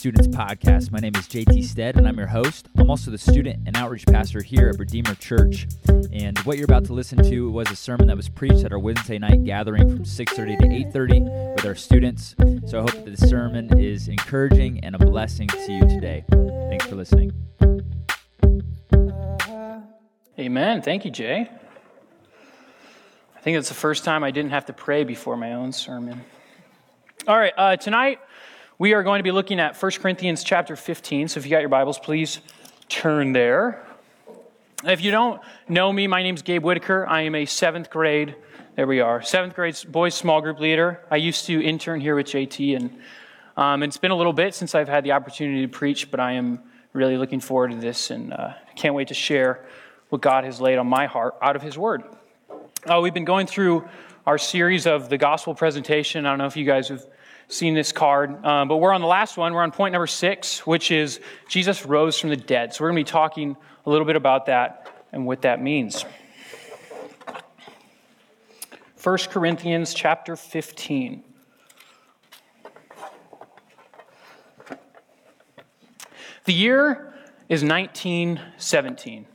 Students Podcast. My name is JT Stead, and I'm your host. I'm also the student and outreach pastor here at Redeemer Church. And what you're about to listen to was a sermon that was preached at our Wednesday night gathering from 6:30 to 8:30 with our students. So I hope that the sermon is encouraging and a blessing to you today. Thanks for listening. Amen. Thank you, Jay. I think it's the first time I didn't have to pray before my own sermon. All right, uh, tonight we are going to be looking at 1 Corinthians chapter 15. So if you got your Bibles, please turn there. If you don't know me, my name is Gabe Whitaker. I am a seventh grade, there we are, seventh grade boys small group leader. I used to intern here with JT, and um, it's been a little bit since I've had the opportunity to preach, but I am really looking forward to this and uh, can't wait to share what God has laid on my heart out of His Word. Uh, we've been going through our series of the gospel presentation. I don't know if you guys have seen this card. Um, but we're on the last one. We're on point number six, which is Jesus rose from the dead. So we're going to be talking a little bit about that and what that means. 1 Corinthians chapter 15. The year is 1917.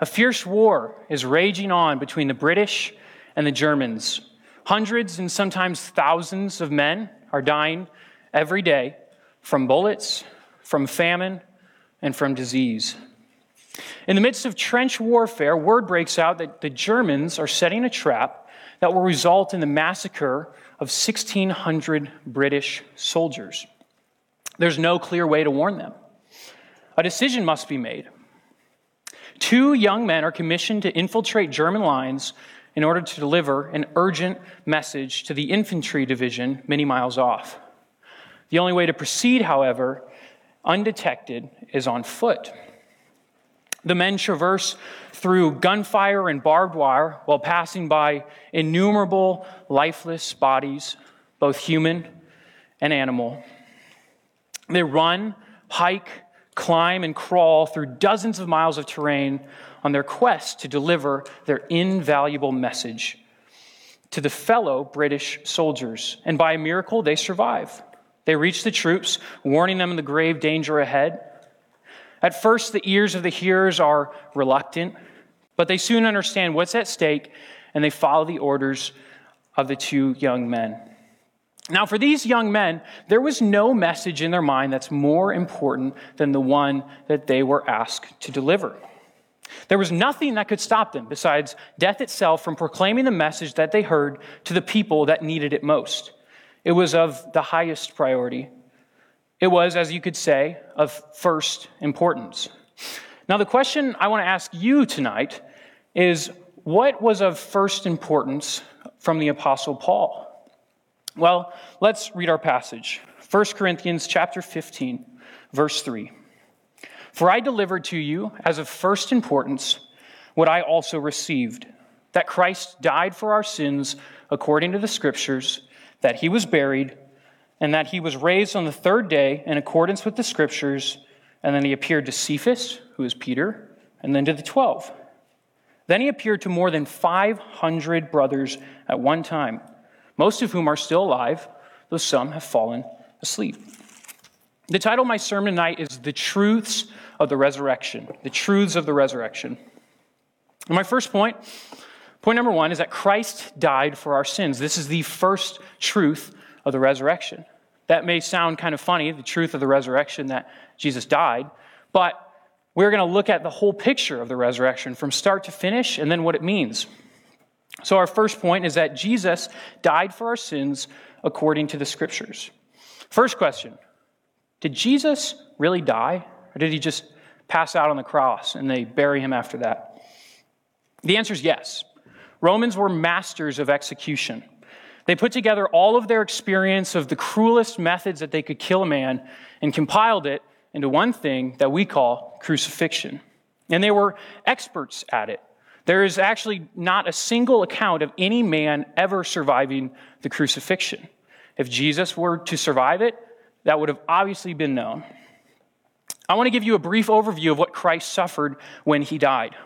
A fierce war is raging on between the British and the Germans. Hundreds and sometimes thousands of men are dying every day from bullets, from famine, and from disease. In the midst of trench warfare, word breaks out that the Germans are setting a trap that will result in the massacre of 1,600 British soldiers. There's no clear way to warn them. A decision must be made. Two young men are commissioned to infiltrate German lines in order to deliver an urgent message to the infantry division many miles off. The only way to proceed, however, undetected, is on foot. The men traverse through gunfire and barbed wire while passing by innumerable lifeless bodies, both human and animal. They run, hike, climb, and crawl through dozens of miles of terrain on their quest to deliver their invaluable message to the fellow British soldiers. And by a miracle, they survive. They reach the troops, warning them of the grave danger ahead. At first, the ears of the hearers are reluctant, but they soon understand what's at stake and they follow the orders of the two young men. Now, for these young men, there was no message in their mind that's more important than the one that they were asked to deliver. There was nothing that could stop them besides death itself from proclaiming the message that they heard to the people that needed it most. It was of the highest priority. It was, as you could say, of first importance. Now, the question I want to ask you tonight is what was of first importance from the apostle Paul? Well, let's read our passage. 1 Corinthians chapter 15, verse 3. For I delivered to you as of first importance what I also received that Christ died for our sins according to the Scriptures, that he was buried, and that he was raised on the third day in accordance with the Scriptures, and then he appeared to Cephas, who is Peter, and then to the twelve. Then he appeared to more than 500 brothers at one time, most of whom are still alive, though some have fallen asleep. The title of my sermon tonight is The Truths of the resurrection, the truths of the resurrection. And my first point, point number one, is that Christ died for our sins. This is the first truth of the resurrection. That may sound kind of funny, the truth of the resurrection that Jesus died, but we're going to look at the whole picture of the resurrection from start to finish and then what it means. So, our first point is that Jesus died for our sins according to the scriptures. First question Did Jesus really die? Or did he just pass out on the cross and they bury him after that? The answer is yes. Romans were masters of execution. They put together all of their experience of the cruelest methods that they could kill a man and compiled it into one thing that we call crucifixion. And they were experts at it. There is actually not a single account of any man ever surviving the crucifixion. If Jesus were to survive it, that would have obviously been known. I want to give you a brief overview of what Christ suffered when he died.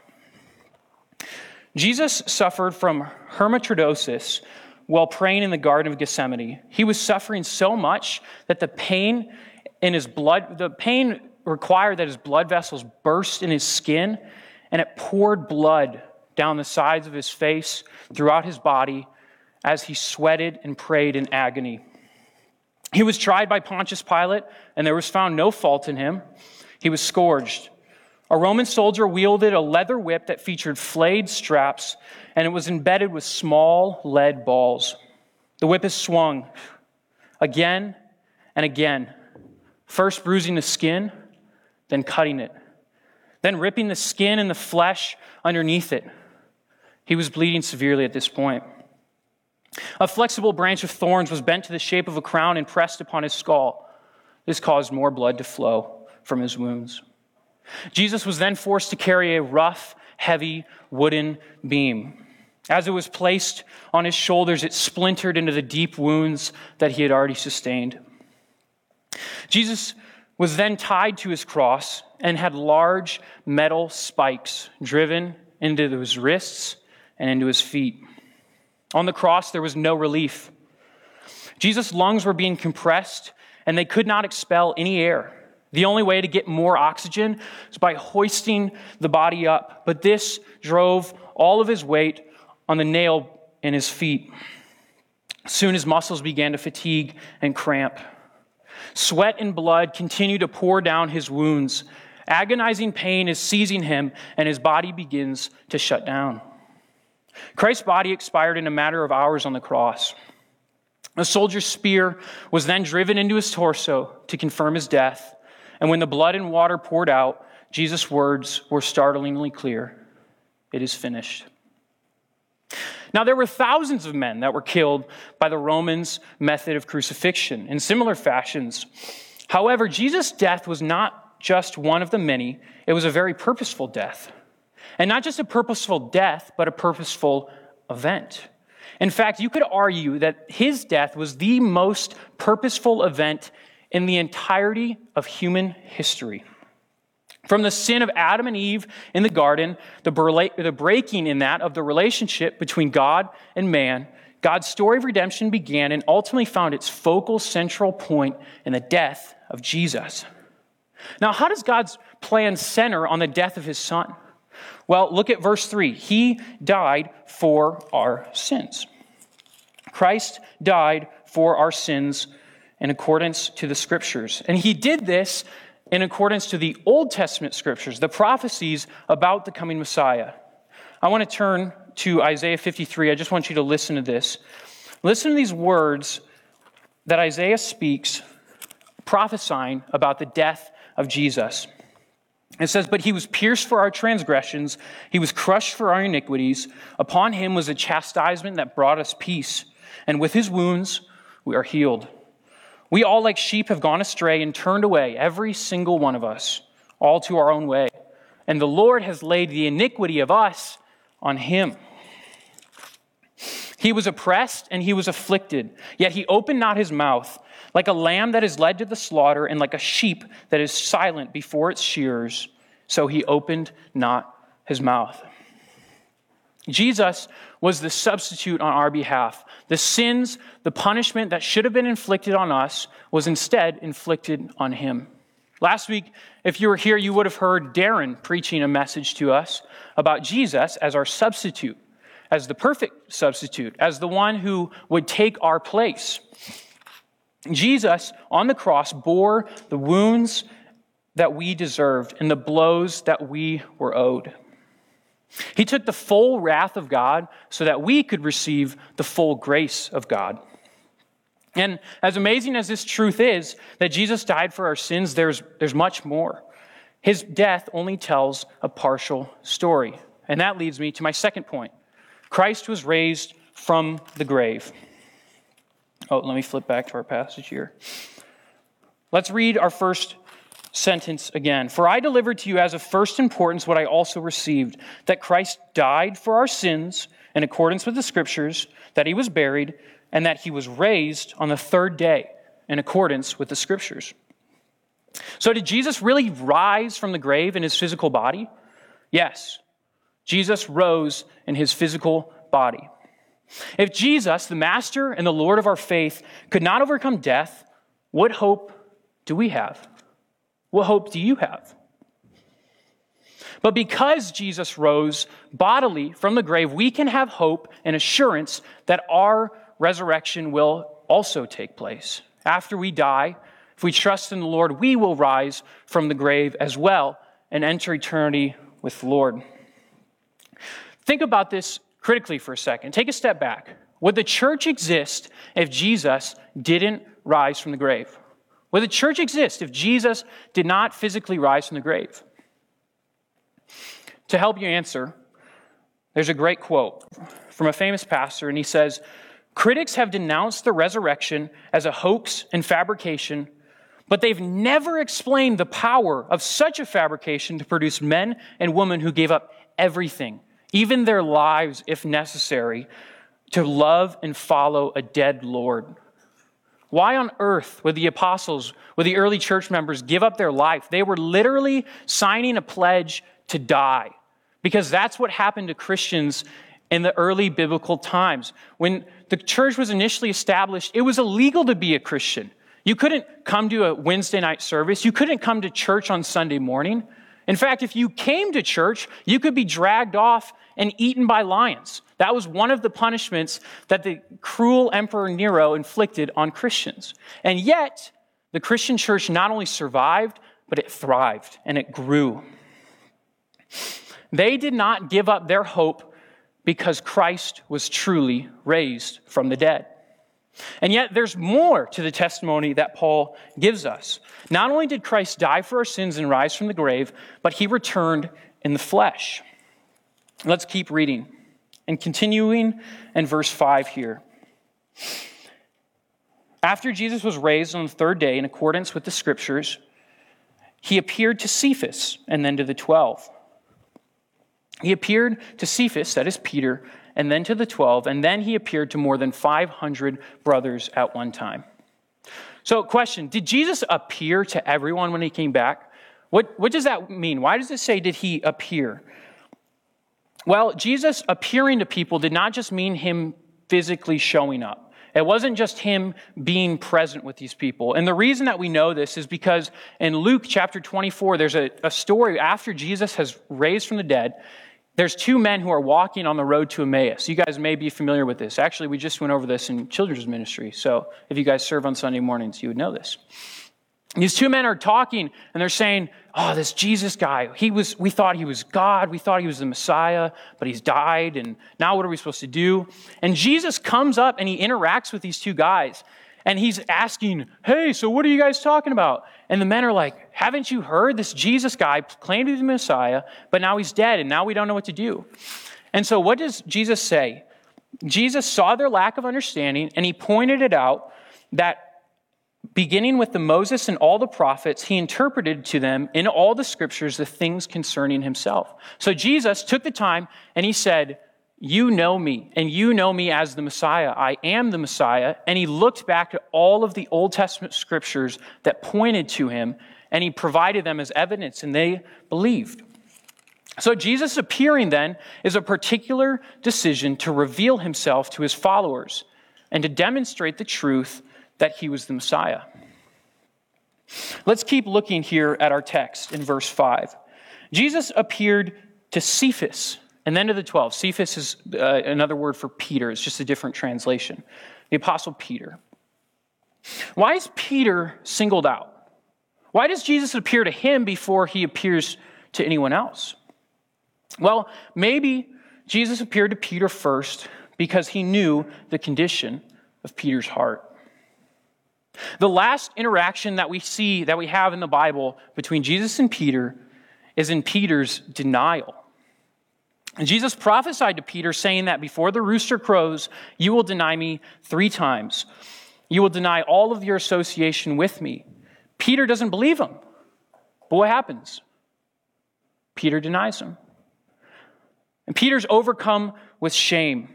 Jesus suffered from hematidrosis while praying in the Garden of Gethsemane. He was suffering so much that the pain in his blood, the pain required that his blood vessels burst in his skin and it poured blood down the sides of his face, throughout his body, as he sweated and prayed in agony. He was tried by Pontius Pilate, and there was found no fault in him. He was scourged. A Roman soldier wielded a leather whip that featured flayed straps, and it was embedded with small lead balls. The whip is swung again and again, first bruising the skin, then cutting it, then ripping the skin and the flesh underneath it. He was bleeding severely at this point. A flexible branch of thorns was bent to the shape of a crown and pressed upon his skull. This caused more blood to flow from his wounds. Jesus was then forced to carry a rough, heavy wooden beam. As it was placed on his shoulders, it splintered into the deep wounds that he had already sustained. Jesus was then tied to his cross and had large metal spikes driven into his wrists and into his feet. On the cross, there was no relief. Jesus' lungs were being compressed, and they could not expel any air. The only way to get more oxygen was by hoisting the body up, but this drove all of his weight on the nail in his feet. Soon his muscles began to fatigue and cramp. Sweat and blood continue to pour down his wounds. Agonizing pain is seizing him, and his body begins to shut down. Christ's body expired in a matter of hours on the cross. A soldier's spear was then driven into his torso to confirm his death. And when the blood and water poured out, Jesus' words were startlingly clear It is finished. Now, there were thousands of men that were killed by the Romans' method of crucifixion in similar fashions. However, Jesus' death was not just one of the many, it was a very purposeful death. And not just a purposeful death, but a purposeful event. In fact, you could argue that his death was the most purposeful event in the entirety of human history. From the sin of Adam and Eve in the garden, the breaking in that of the relationship between God and man, God's story of redemption began and ultimately found its focal central point in the death of Jesus. Now, how does God's plan center on the death of his son? Well, look at verse 3. He died for our sins. Christ died for our sins in accordance to the scriptures. And he did this in accordance to the Old Testament scriptures, the prophecies about the coming Messiah. I want to turn to Isaiah 53. I just want you to listen to this. Listen to these words that Isaiah speaks, prophesying about the death of Jesus. It says, But he was pierced for our transgressions, he was crushed for our iniquities. Upon him was a chastisement that brought us peace, and with his wounds we are healed. We all, like sheep, have gone astray and turned away, every single one of us, all to our own way. And the Lord has laid the iniquity of us on him. He was oppressed and he was afflicted, yet he opened not his mouth like a lamb that is led to the slaughter, and like a sheep that is silent before its shears, so he opened not his mouth. Jesus was the substitute on our behalf. The sins, the punishment that should have been inflicted on us, was instead inflicted on him. Last week, if you were here, you would have heard Darren preaching a message to us about Jesus as our substitute, as the perfect substitute, as the one who would take our place. Jesus on the cross bore the wounds that we deserved and the blows that we were owed. He took the full wrath of God so that we could receive the full grace of God. And as amazing as this truth is, that Jesus died for our sins, there's, there's much more. His death only tells a partial story. And that leads me to my second point Christ was raised from the grave. Oh, let me flip back to our passage here. Let's read our first sentence again. For I delivered to you as of first importance what I also received that Christ died for our sins in accordance with the Scriptures, that he was buried, and that he was raised on the third day in accordance with the Scriptures. So, did Jesus really rise from the grave in his physical body? Yes. Jesus rose in his physical body. If Jesus, the Master and the Lord of our faith, could not overcome death, what hope do we have? What hope do you have? But because Jesus rose bodily from the grave, we can have hope and assurance that our resurrection will also take place. After we die, if we trust in the Lord, we will rise from the grave as well and enter eternity with the Lord. Think about this critically for a second. Take a step back. Would the church exist if Jesus didn't rise from the grave? Would the church exist if Jesus did not physically rise from the grave? To help you answer, there's a great quote from a famous pastor, and he says, Critics have denounced the resurrection as a hoax and fabrication, but they've never explained the power of such a fabrication to produce men and women who gave up everything, even their lives if necessary, to love and follow a dead Lord. Why on earth would the apostles, would the early church members give up their life? They were literally signing a pledge to die because that's what happened to Christians in the early biblical times. When the church was initially established, it was illegal to be a Christian. You couldn't come to a Wednesday night service. You couldn't come to church on Sunday morning. In fact, if you came to church, you could be dragged off and eaten by lions. That was one of the punishments that the cruel Emperor Nero inflicted on Christians. And yet, the Christian church not only survived, but it thrived and it grew. They did not give up their hope because Christ was truly raised from the dead. And yet, there's more to the testimony that Paul gives us. Not only did Christ die for our sins and rise from the grave, but he returned in the flesh. Let's keep reading and continuing in verse 5 here. After Jesus was raised on the third day in accordance with the scriptures, he appeared to Cephas and then to the twelve. He appeared to Cephas, that is Peter, and then to the 12, and then he appeared to more than 500 brothers at one time. So, question Did Jesus appear to everyone when he came back? What, what does that mean? Why does it say, did he appear? Well, Jesus appearing to people did not just mean him physically showing up. It wasn't just him being present with these people. And the reason that we know this is because in Luke chapter 24, there's a, a story after Jesus has raised from the dead, there's two men who are walking on the road to Emmaus. You guys may be familiar with this. Actually, we just went over this in children's ministry. So if you guys serve on Sunday mornings, you would know this. These two men are talking and they're saying, Oh, this Jesus guy, he was, we thought he was God. We thought he was the Messiah, but he's died. And now what are we supposed to do? And Jesus comes up and he interacts with these two guys. And he's asking, Hey, so what are you guys talking about? And the men are like, Haven't you heard? This Jesus guy claimed to be the Messiah, but now he's dead, and now we don't know what to do. And so, what does Jesus say? Jesus saw their lack of understanding, and he pointed it out that beginning with the Moses and all the prophets, he interpreted to them in all the scriptures the things concerning himself. So Jesus took the time and he said, you know me, and you know me as the Messiah. I am the Messiah. And he looked back at all of the Old Testament scriptures that pointed to him, and he provided them as evidence, and they believed. So, Jesus appearing then is a particular decision to reveal himself to his followers and to demonstrate the truth that he was the Messiah. Let's keep looking here at our text in verse 5. Jesus appeared to Cephas and then to the 12. Cephas is uh, another word for Peter, it's just a different translation. The Apostle Peter. Why is Peter singled out? Why does Jesus appear to him before he appears to anyone else? Well, maybe Jesus appeared to Peter first because he knew the condition of Peter's heart. The last interaction that we see, that we have in the Bible between Jesus and Peter, is in Peter's denial. Jesus prophesied to Peter, saying that before the rooster crows, you will deny me three times. You will deny all of your association with me. Peter doesn't believe him. But what happens? Peter denies him. And Peter's overcome with shame.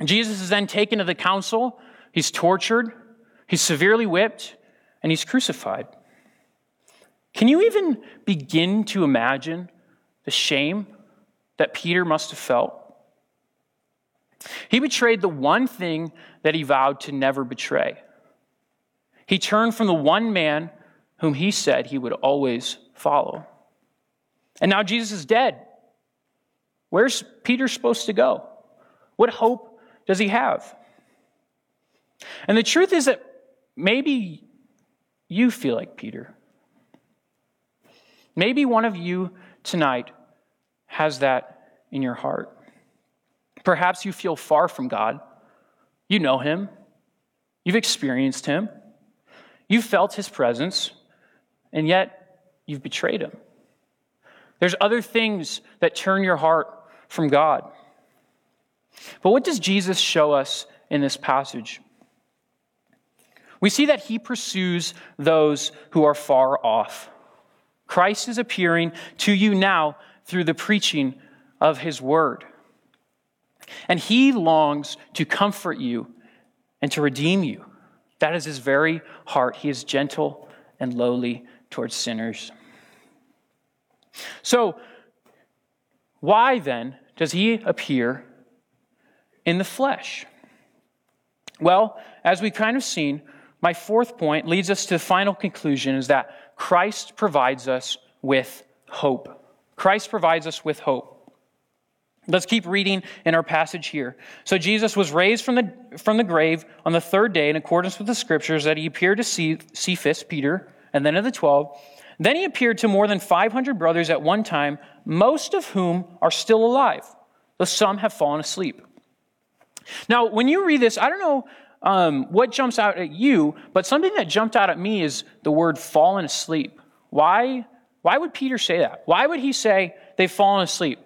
And Jesus is then taken to the council. He's tortured, he's severely whipped, and he's crucified. Can you even begin to imagine the shame that Peter must have felt. He betrayed the one thing that he vowed to never betray. He turned from the one man whom he said he would always follow. And now Jesus is dead. Where's Peter supposed to go? What hope does he have? And the truth is that maybe you feel like Peter. Maybe one of you tonight has that in your heart. Perhaps you feel far from God. You know Him, you've experienced Him, you've felt His presence, and yet you've betrayed Him. There's other things that turn your heart from God. But what does Jesus show us in this passage? We see that he pursues those who are far off. Christ is appearing to you now through the preaching of his word. And he longs to comfort you and to redeem you. That is his very heart. He is gentle and lowly towards sinners. So, why then does he appear in the flesh? Well, as we've kind of seen, my fourth point leads us to the final conclusion is that Christ provides us with hope. Christ provides us with hope. Let's keep reading in our passage here. So Jesus was raised from the, from the grave on the third day in accordance with the scriptures that he appeared to Cephas, Peter, and then to the twelve. Then he appeared to more than 500 brothers at one time, most of whom are still alive, though some have fallen asleep. Now, when you read this, I don't know um, what jumps out at you, but something that jumped out at me is the word fallen asleep. Why, why would Peter say that? Why would he say they've fallen asleep?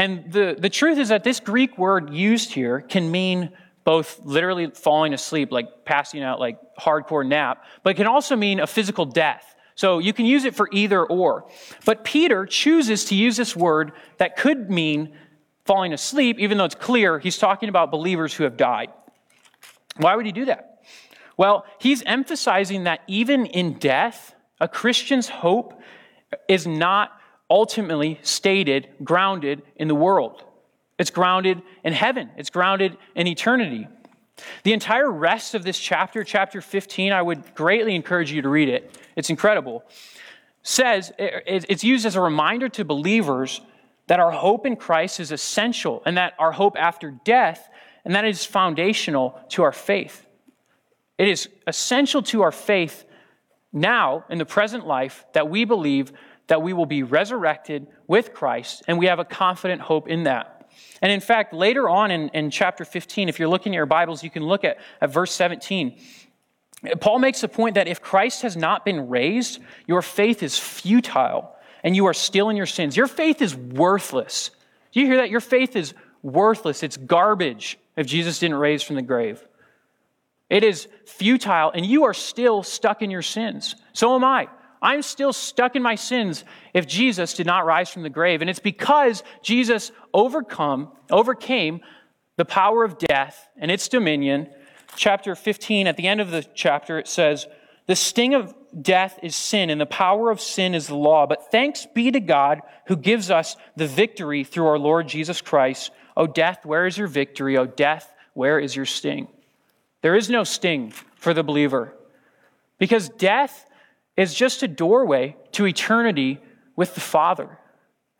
And the, the truth is that this Greek word used here can mean both literally falling asleep, like passing out, like hardcore nap, but it can also mean a physical death. So you can use it for either or. But Peter chooses to use this word that could mean falling asleep, even though it's clear he's talking about believers who have died. Why would he do that? Well, he's emphasizing that even in death, a Christian's hope is not ultimately stated, grounded in the world. It's grounded in heaven, it's grounded in eternity. The entire rest of this chapter, chapter 15, I would greatly encourage you to read it. It's incredible. Says it's used as a reminder to believers that our hope in Christ is essential and that our hope after death and that is foundational to our faith. It is essential to our faith now in the present life that we believe that we will be resurrected with Christ, and we have a confident hope in that. And in fact, later on in, in chapter 15, if you're looking at your Bibles, you can look at, at verse 17. Paul makes the point that if Christ has not been raised, your faith is futile and you are still in your sins. Your faith is worthless. Do you hear that? Your faith is worthless. It's garbage if Jesus didn't raise from the grave. It is futile, and you are still stuck in your sins. So am I. I'm still stuck in my sins if Jesus did not rise from the grave. And it's because Jesus overcome, overcame the power of death and its dominion. Chapter 15, at the end of the chapter, it says, The sting of death is sin, and the power of sin is the law. But thanks be to God who gives us the victory through our Lord Jesus Christ. O death, where is your victory? O death, where is your sting? There is no sting for the believer because death is just a doorway to eternity with the Father.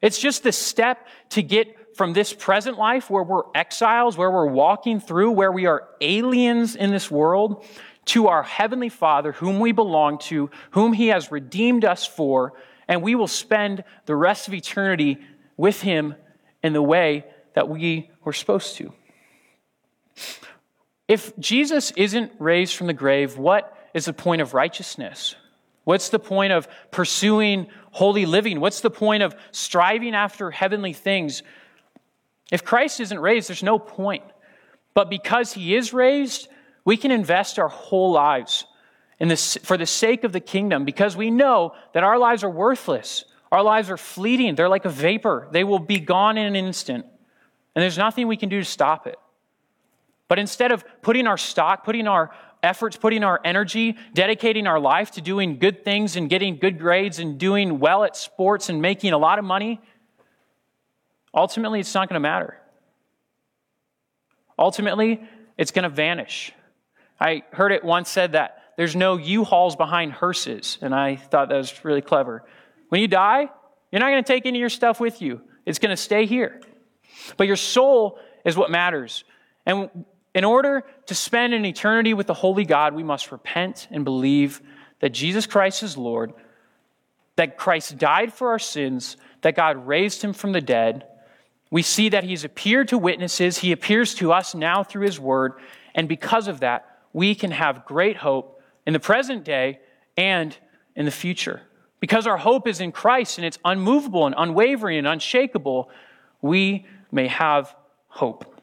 It's just the step to get from this present life where we're exiles, where we're walking through, where we are aliens in this world, to our Heavenly Father, whom we belong to, whom He has redeemed us for, and we will spend the rest of eternity with Him in the way that we were supposed to. If Jesus isn't raised from the grave, what is the point of righteousness? What's the point of pursuing holy living? What's the point of striving after heavenly things? If Christ isn't raised, there's no point. But because he is raised, we can invest our whole lives in this, for the sake of the kingdom because we know that our lives are worthless. Our lives are fleeting. They're like a vapor, they will be gone in an instant. And there's nothing we can do to stop it. But instead of putting our stock, putting our efforts, putting our energy, dedicating our life to doing good things and getting good grades and doing well at sports and making a lot of money, ultimately it's not going to matter. Ultimately, it's going to vanish. I heard it once said that there's no U-Hauls behind hearses. And I thought that was really clever. When you die, you're not going to take any of your stuff with you. It's going to stay here. But your soul is what matters. And in order to spend an eternity with the holy God, we must repent and believe that Jesus Christ is Lord, that Christ died for our sins, that God raised him from the dead. We see that he's appeared to witnesses, he appears to us now through his word, and because of that, we can have great hope in the present day and in the future. Because our hope is in Christ and it's unmovable and unwavering and unshakable, we may have hope.